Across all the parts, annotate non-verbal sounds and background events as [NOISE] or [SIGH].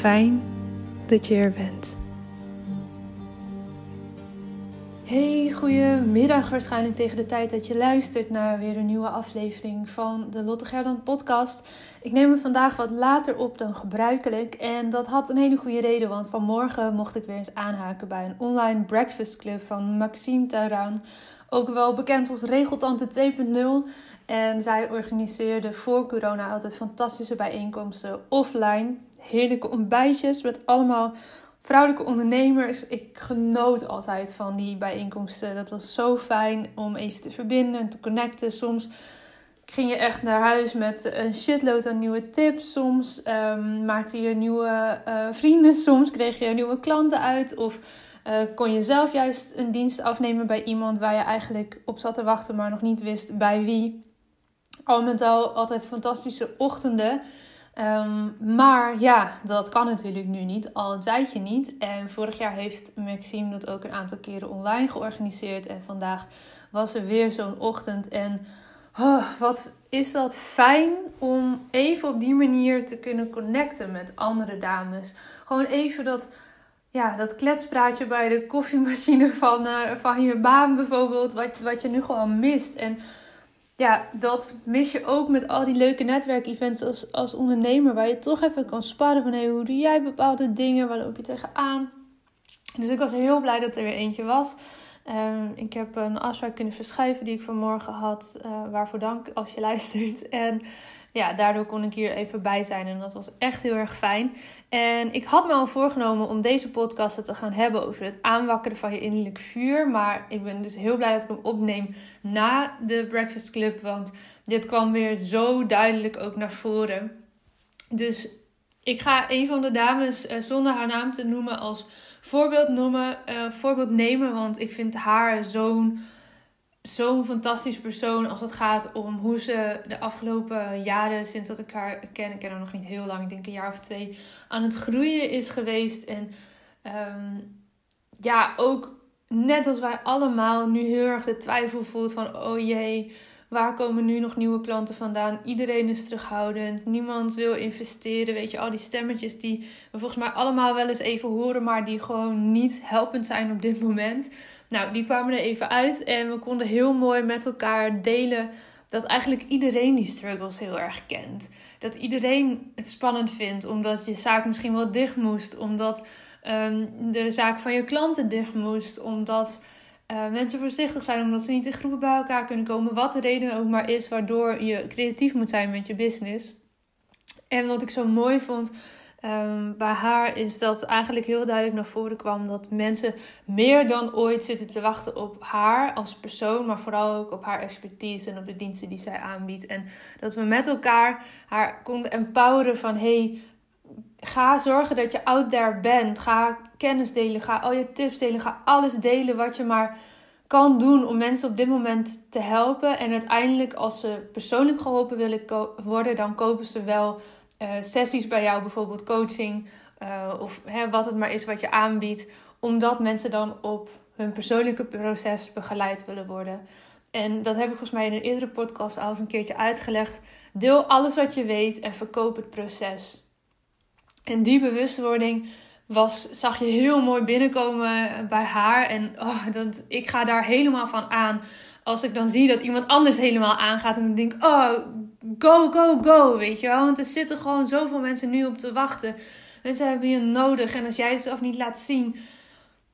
Fijn dat je er bent. Hey, goedemiddag waarschijnlijk tegen de tijd dat je luistert naar weer een nieuwe aflevering van de Lotte Gerdan podcast. Ik neem hem vandaag wat later op dan gebruikelijk en dat had een hele goede reden, want vanmorgen mocht ik weer eens aanhaken bij een online breakfast club van Maxime Taran, ook wel bekend als Regeltante 2.0. En zij organiseerde voor corona altijd fantastische bijeenkomsten offline. Heerlijke ontbijtjes met allemaal vrouwelijke ondernemers. Ik genoot altijd van die bijeenkomsten. Dat was zo fijn om even te verbinden en te connecten. Soms ging je echt naar huis met een shitload aan nieuwe tips. Soms um, maakte je nieuwe uh, vrienden. [LAUGHS] Soms kreeg je nieuwe klanten uit. Of uh, kon je zelf juist een dienst afnemen bij iemand waar je eigenlijk op zat te wachten, maar nog niet wist bij wie. Al met al altijd fantastische ochtenden. Um, maar ja, dat kan natuurlijk nu niet, al een tijdje niet. En vorig jaar heeft Maxime dat ook een aantal keren online georganiseerd. En vandaag was er weer zo'n ochtend. En oh, wat is dat fijn om even op die manier te kunnen connecten met andere dames. Gewoon even dat, ja, dat kletspraatje bij de koffiemachine van, uh, van je baan bijvoorbeeld, wat, wat je nu gewoon mist. En ja, dat mis je ook met al die leuke netwerkevents als, als ondernemer. Waar je toch even kan sparren van hey, hoe doe jij bepaalde dingen? Waar loop je tegenaan? Dus ik was heel blij dat er weer eentje was. Um, ik heb een afspraak kunnen verschuiven die ik vanmorgen had. Uh, waarvoor dank als je [LAUGHS] luistert. En ja, daardoor kon ik hier even bij zijn en dat was echt heel erg fijn. En ik had me al voorgenomen om deze podcast te gaan hebben over het aanwakkeren van je innerlijk vuur. Maar ik ben dus heel blij dat ik hem opneem na de Breakfast Club, want dit kwam weer zo duidelijk ook naar voren. Dus ik ga een van de dames, uh, zonder haar naam te noemen, als voorbeeld, noemen, uh, voorbeeld nemen, want ik vind haar zo'n zo'n fantastisch persoon als het gaat om hoe ze de afgelopen jaren, sinds dat ik haar ken, ik ken haar nog niet heel lang, ik denk een jaar of twee, aan het groeien is geweest. En um, ja, ook net als wij allemaal nu heel erg de twijfel voelt van, oh jee, Waar komen nu nog nieuwe klanten vandaan? Iedereen is terughoudend. Niemand wil investeren. Weet je, al die stemmetjes die we volgens mij allemaal wel eens even horen, maar die gewoon niet helpend zijn op dit moment. Nou, die kwamen er even uit en we konden heel mooi met elkaar delen dat eigenlijk iedereen die struggles heel erg kent. Dat iedereen het spannend vindt omdat je zaak misschien wel dicht moest, omdat um, de zaak van je klanten dicht moest, omdat uh, mensen voorzichtig zijn, omdat ze niet in groepen bij elkaar kunnen komen, wat de reden ook maar is waardoor je creatief moet zijn met je business. En wat ik zo mooi vond um, bij haar is dat eigenlijk heel duidelijk naar voren kwam dat mensen meer dan ooit zitten te wachten op haar als persoon, maar vooral ook op haar expertise en op de diensten die zij aanbiedt. En dat we met elkaar haar konden empoweren van hey, ga zorgen dat je out there bent. Ga kennis delen, ga al je tips delen, ga alles delen wat je maar kan doen om mensen op dit moment te helpen. En uiteindelijk, als ze persoonlijk geholpen willen worden, dan kopen ze wel uh, sessies bij jou, bijvoorbeeld coaching uh, of hè, wat het maar is wat je aanbiedt, omdat mensen dan op hun persoonlijke proces begeleid willen worden. En dat heb ik volgens mij in een eerdere podcast al eens een keertje uitgelegd. Deel alles wat je weet en verkoop het proces. En die bewustwording was, zag je heel mooi binnenkomen bij haar. En oh, dat, ik ga daar helemaal van aan. Als ik dan zie dat iemand anders helemaal aangaat. En dan denk ik, oh, go, go, go, weet je wel. Want er zitten gewoon zoveel mensen nu op te wachten. Mensen hebben je nodig. En als jij het zelf niet laat zien,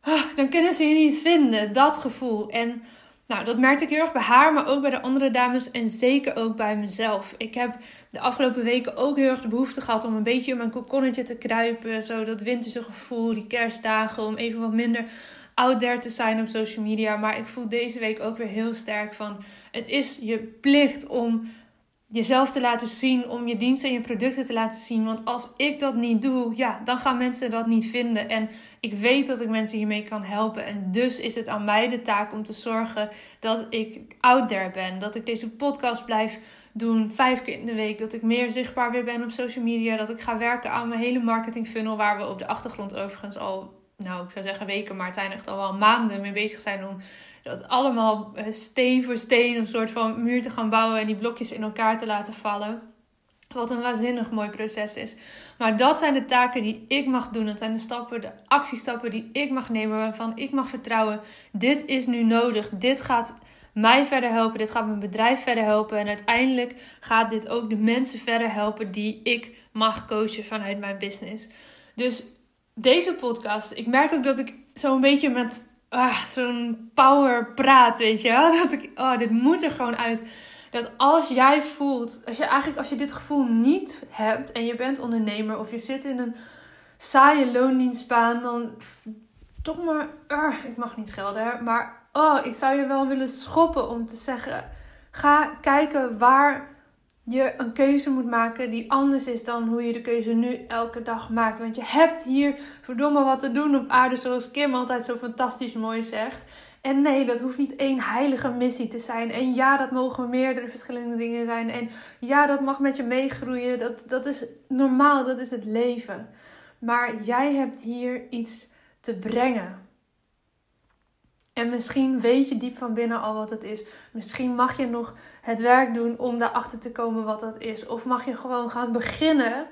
ah, dan kunnen ze je niet vinden. Dat gevoel. En nou, dat merkte ik heel erg bij haar, maar ook bij de andere dames. En zeker ook bij mezelf. Ik heb de afgelopen weken ook heel erg de behoefte gehad om een beetje in mijn kokonnetje te kruipen. Zo dat winterse gevoel, die kerstdagen, om even wat minder out there te zijn op social media. Maar ik voel deze week ook weer heel sterk van: het is je plicht om jezelf te laten zien, om je diensten en je producten te laten zien. Want als ik dat niet doe, ja, dan gaan mensen dat niet vinden. En ik weet dat ik mensen hiermee kan helpen. En dus is het aan mij de taak om te zorgen dat ik out there ben. Dat ik deze podcast blijf doen, vijf keer in de week. Dat ik meer zichtbaar weer ben op social media. Dat ik ga werken aan mijn hele marketing funnel, waar we op de achtergrond overigens al nou, ik zou zeggen weken, maar echt al wel maanden mee bezig zijn om dat allemaal eh, steen voor steen een soort van muur te gaan bouwen en die blokjes in elkaar te laten vallen. Wat een waanzinnig mooi proces is. Maar dat zijn de taken die ik mag doen. Dat zijn de stappen, de actiestappen die ik mag nemen. Waarvan ik mag vertrouwen. Dit is nu nodig. Dit gaat mij verder helpen. Dit gaat mijn bedrijf verder helpen. En uiteindelijk gaat dit ook de mensen verder helpen die ik mag coachen vanuit mijn business. Dus deze podcast, ik merk ook dat ik zo'n beetje met ah, zo'n power praat, weet je wel. [LAUGHS] Dat ik, oh, dit moet er gewoon uit. Dat als jij voelt, als je eigenlijk als je dit gevoel niet hebt en je bent ondernemer of je zit in een saaie loondienstbaan, dan toch maar, uh, ik mag niet schelden, maar oh, ik zou je wel willen schoppen om te zeggen, ga kijken waar je een keuze moet maken die anders is dan hoe je de keuze nu elke dag maakt. Want je hebt hier verdomme wat te doen op aarde, zoals Kim altijd zo fantastisch mooi zegt. En nee, dat hoeft niet één heilige missie te zijn. En ja, dat mogen meerdere verschillende dingen zijn. En ja, dat mag met je meegroeien. Dat, dat is normaal, dat is het leven. Maar jij hebt hier iets te brengen. En misschien weet je diep van binnen al wat het is. Misschien mag je nog het werk doen om daarachter te komen wat dat is. Of mag je gewoon gaan beginnen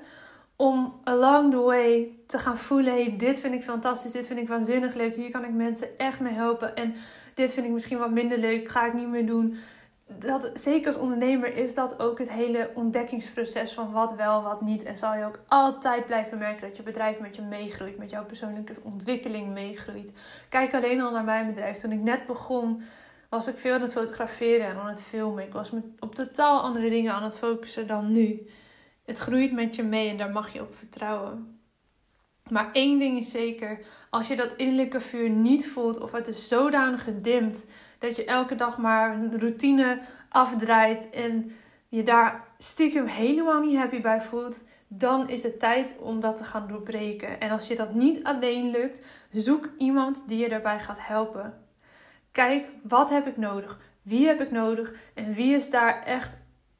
om along the way te gaan voelen: hey, dit vind ik fantastisch, dit vind ik waanzinnig leuk. Hier kan ik mensen echt mee helpen. En dit vind ik misschien wat minder leuk, ga ik niet meer doen dat, zeker als ondernemer is dat ook het hele ontdekkingsproces van wat wel, wat niet. En zal je ook altijd blijven merken dat je bedrijf met je meegroeit, met jouw persoonlijke ontwikkeling meegroeit. Kijk alleen al naar mijn bedrijf. Toen ik net begon, was ik veel aan het fotograferen en aan het filmen. Ik was op totaal andere dingen aan het focussen dan nu. Het groeit met je mee en daar mag je op vertrouwen. Maar één ding is zeker: als je dat innerlijke vuur niet voelt of het is zodanig gedimd dat je elke dag maar een routine afdraait en je daar stiekem helemaal niet happy bij voelt, dan is het tijd om dat te gaan doorbreken. En als je dat niet alleen lukt, zoek iemand die je daarbij gaat helpen. Kijk, wat heb ik nodig? Wie heb ik nodig? En wie is daar echt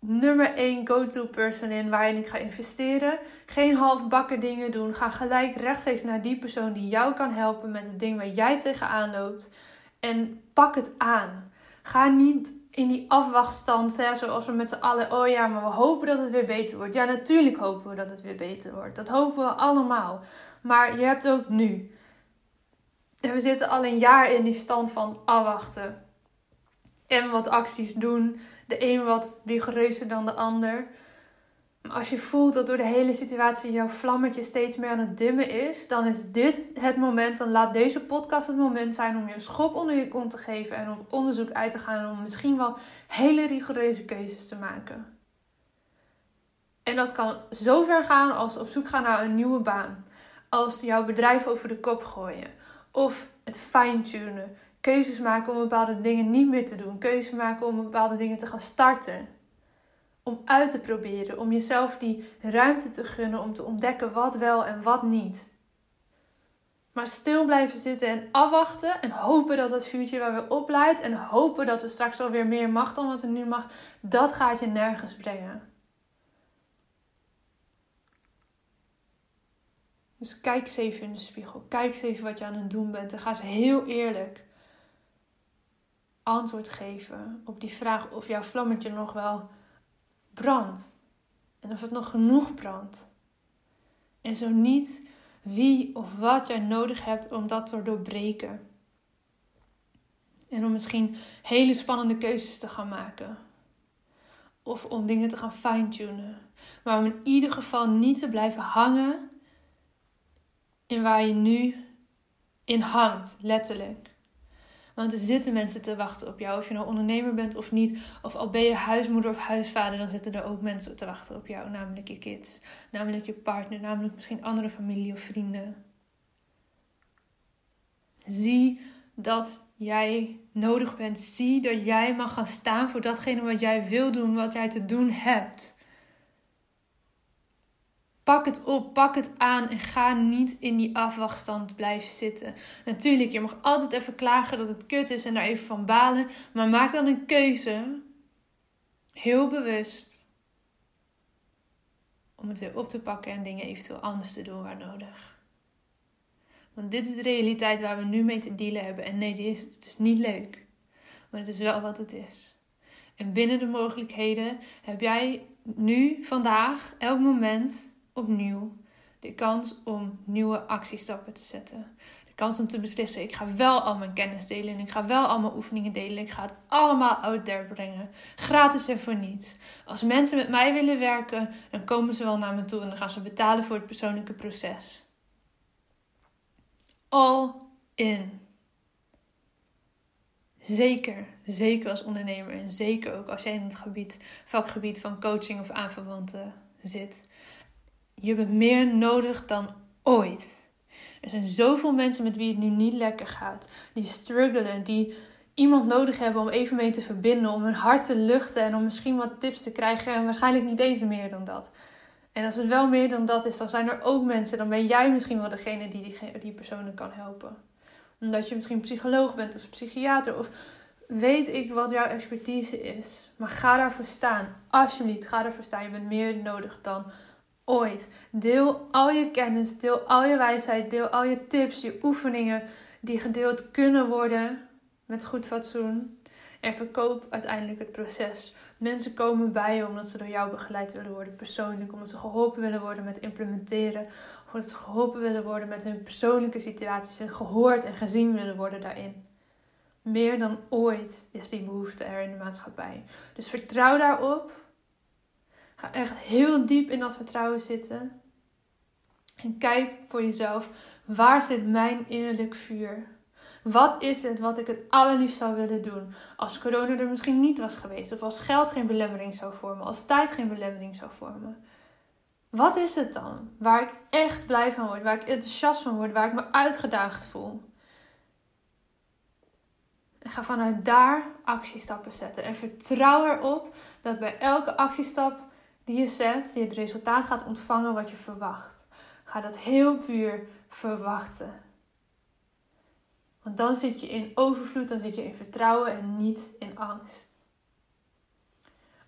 nummer 1 go-to person in waarin ik ga investeren? Geen halfbakken dingen doen. Ga gelijk rechtstreeks naar die persoon die jou kan helpen met het ding waar jij tegenaan loopt. En pak het aan. Ga niet in die afwachtstand, hè, zoals we met z'n allen, oh ja, maar we hopen dat het weer beter wordt. Ja, natuurlijk hopen we dat het weer beter wordt. Dat hopen we allemaal. Maar je hebt ook nu. En we zitten al een jaar in die stand van afwachten. En wat acties doen. De een wat rigoureuzer dan de ander. Als je voelt dat door de hele situatie jouw vlammetje steeds meer aan het dimmen is, dan is dit het moment, dan laat deze podcast het moment zijn om je schop onder je kont te geven en op onderzoek uit te gaan om misschien wel hele rigoureuze keuzes te maken. En dat kan zo ver gaan als op zoek gaan naar een nieuwe baan, als jouw bedrijf over de kop gooien of het fine-tunen, keuzes maken om bepaalde dingen niet meer te doen, keuzes maken om bepaalde dingen te gaan starten om uit te proberen, om jezelf die ruimte te gunnen om te ontdekken wat wel en wat niet. Maar stil blijven zitten en afwachten en hopen dat het vuurtje wel weer opleidt en hopen dat er straks alweer meer mag dan wat er nu mag, dat gaat je nergens brengen. Dus kijk eens even in de spiegel. Kijk eens even wat je aan het doen bent. En ga eens heel eerlijk antwoord geven op die vraag of jouw vlammetje nog wel brandt. En of het nog genoeg brandt. En zo niet, wie of wat jij nodig hebt om dat te doorbreken. En om misschien hele spannende keuzes te gaan maken. Of om dingen te gaan fine-tunen. Maar om in ieder geval niet te blijven hangen in waar je nu in hangt, letterlijk. Want er zitten mensen te wachten op jou. Of je nou ondernemer bent of niet. Of al ben je huismoeder of huisvader, dan zitten er ook mensen te wachten op jou. Namelijk je kids, namelijk je partner, namelijk misschien andere familie of vrienden. Zie dat jij nodig bent. Zie dat jij mag gaan staan voor datgene wat jij wil doen, wat jij te doen hebt. Pak het op, pak het aan en ga niet in die afwachtstand blijven zitten. Natuurlijk, je mag altijd even klagen dat het kut is en daar even van balen. Maar maak dan een keuze, heel bewust, om het weer op te pakken en dingen eventueel anders te doen waar nodig. Want dit is de realiteit waar we nu mee te dealen hebben. En nee, die is, het is niet leuk. Maar het is wel wat het is. En binnen de mogelijkheden heb jij nu, vandaag, elk moment opnieuw de kans om nieuwe actiestappen te zetten. De kans om te beslissen: ik ga wel al mijn kennis delen en ik ga wel allemaal oefeningen delen. Ik ga het allemaal out there brengen. Gratis en voor niets. Als mensen met mij willen werken, dan komen ze wel naar me toe en dan gaan ze betalen voor het persoonlijke proces. All in. Zeker, zeker als ondernemer en zeker ook als jij in het gebied, vakgebied van coaching of aanverwanten zit. Je bent meer nodig dan ooit. Er zijn zoveel mensen met wie het nu niet lekker gaat, die struggelen, die iemand nodig hebben om even mee te verbinden, om hun hart te luchten en om misschien wat tips te krijgen en waarschijnlijk niet deze meer dan dat. En als het wel meer dan dat is, dan zijn er ook mensen, dan ben jij misschien wel degene die die, die personen kan helpen. Omdat je misschien psycholoog bent of psychiater of weet ik wat jouw expertise is. Maar ga daarvoor staan. Alsjeblieft, ga daarvoor staan. Je bent meer nodig dan ooit. Deel al je kennis, deel al je wijsheid, deel al je tips, je oefeningen die gedeeld kunnen worden met goed fatsoen. En verkoop uiteindelijk het proces. Mensen komen bij je omdat ze door jou begeleid willen worden, persoonlijk. Omdat ze geholpen willen worden met implementeren. Of omdat ze geholpen willen worden met hun persoonlijke situaties. En gehoord en gezien willen worden daarin. Meer dan ooit is die behoefte er in de maatschappij. Dus vertrouw daarop. Echt heel diep in dat vertrouwen zitten. En kijk voor jezelf, waar zit mijn innerlijk vuur? Wat is het wat ik het allerliefst zou willen doen? Als corona er misschien niet was geweest, of als geld geen belemmering zou vormen, als tijd geen belemmering zou vormen. Wat is het dan waar ik echt blij van word, waar ik enthousiast van word, waar ik me uitgedaagd voel? En ga vanuit daar actiestappen zetten. En vertrouw erop dat bij elke actiestap die je zet, je het resultaat gaat ontvangen wat je verwacht. Ga dat heel puur verwachten. Want dan zit je in overvloed, dan zit je in vertrouwen en niet in angst.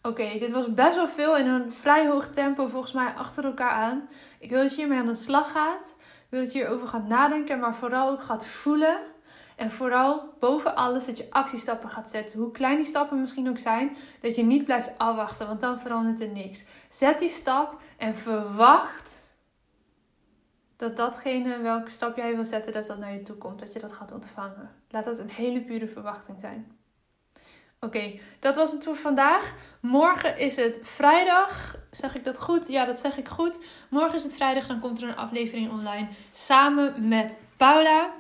Oké, dit was best wel veel in een vrij hoog tempo volgens mij achter elkaar aan. Ik wil dat je hiermee aan de slag gaat. Ik wil dat je hierover gaat nadenken, maar vooral ook gaat voelen. En vooral boven alles dat je actiestappen gaat zetten. Hoe klein die stappen misschien ook zijn, dat je niet blijft afwachten, want dan verandert er niks. Zet die stap en verwacht dat datgene welke stap jij wil zetten, dat dat naar je toe komt. Dat je dat gaat ontvangen. Laat dat een hele pure verwachting zijn. Oké, dat was het voor vandaag. Morgen is het vrijdag. Zeg ik dat goed? Ja, dat zeg ik goed. Morgen is het vrijdag, dan komt er een aflevering online samen met Paula.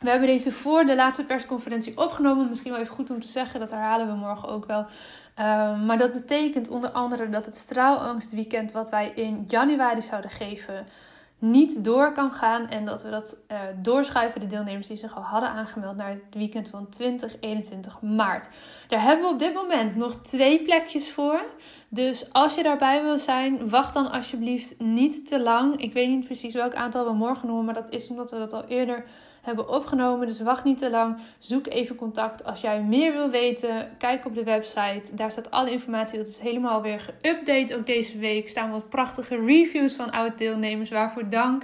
We hebben deze voor de laatste persconferentie opgenomen. Misschien wel even goed om te zeggen, dat herhalen we morgen ook wel. Ehm, maar dat betekent onder andere dat het straalangstweekend wat wij in januari zouden geven niet door kan gaan. En dat we dat uh, doorschuiven, de deelnemers die zich al hadden aangemeld, naar het weekend van 20, 21 maart. Daar hebben we op dit moment nog twee plekjes voor. Dus als je daarbij wil zijn, wacht dan alsjeblieft niet te lang. Ik weet niet precies welk aantal we morgen noemen, maar dat is omdat we dat al eerder hebben opgenomen. Dus wacht niet te lang. Zoek even contact. Als jij meer wil weten, kijk op de website. Daar staat alle informatie. Dat is helemaal weer geüpdate. Ook deze week staan wat prachtige reviews van oude deelnemers. Waarvoor dank.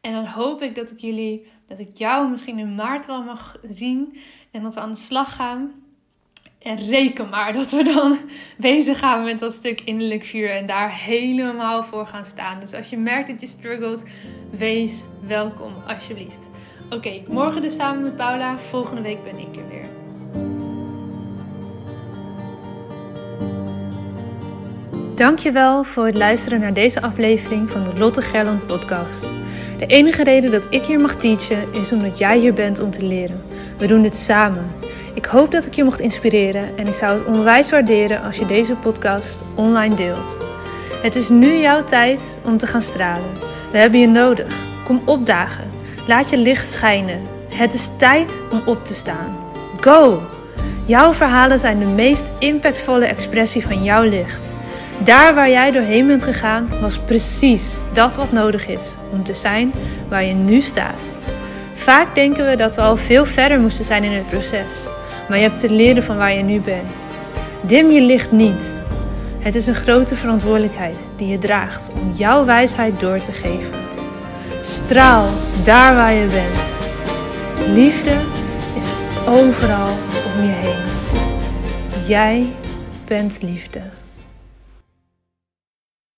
En dan hoop ik dat ik jullie, dat ik jou misschien in maart wel mag zien. En dat we aan de slag gaan. En reken maar dat we dan [LAUGHS] bezig gaan met dat stuk innerlijk vuur en daar helemaal voor gaan staan. Dus als je merkt dat je struggelt, wees welkom alsjeblieft. Oké, morgen dus samen met Paula. Volgende week ben ik er weer. Dankjewel voor het luisteren naar deze aflevering van de Lotte Gerland podcast. De enige reden dat ik hier mag teachen is omdat jij hier bent om te leren. We doen dit samen. Ik hoop dat ik je mocht inspireren en ik zou het onwijs waarderen als je deze podcast online deelt. Het is nu jouw tijd om te gaan stralen. We hebben je nodig. Kom opdagen. Laat je licht schijnen. Het is tijd om op te staan. Go! Jouw verhalen zijn de meest impactvolle expressie van jouw licht. Daar waar jij doorheen bent gegaan, was precies dat wat nodig is om te zijn waar je nu staat. Vaak denken we dat we al veel verder moesten zijn in het proces, maar je hebt te leren van waar je nu bent. Dim je licht niet. Het is een grote verantwoordelijkheid die je draagt om jouw wijsheid door te geven. Straal daar waar je bent. Liefde is overal om je heen. Jij bent liefde.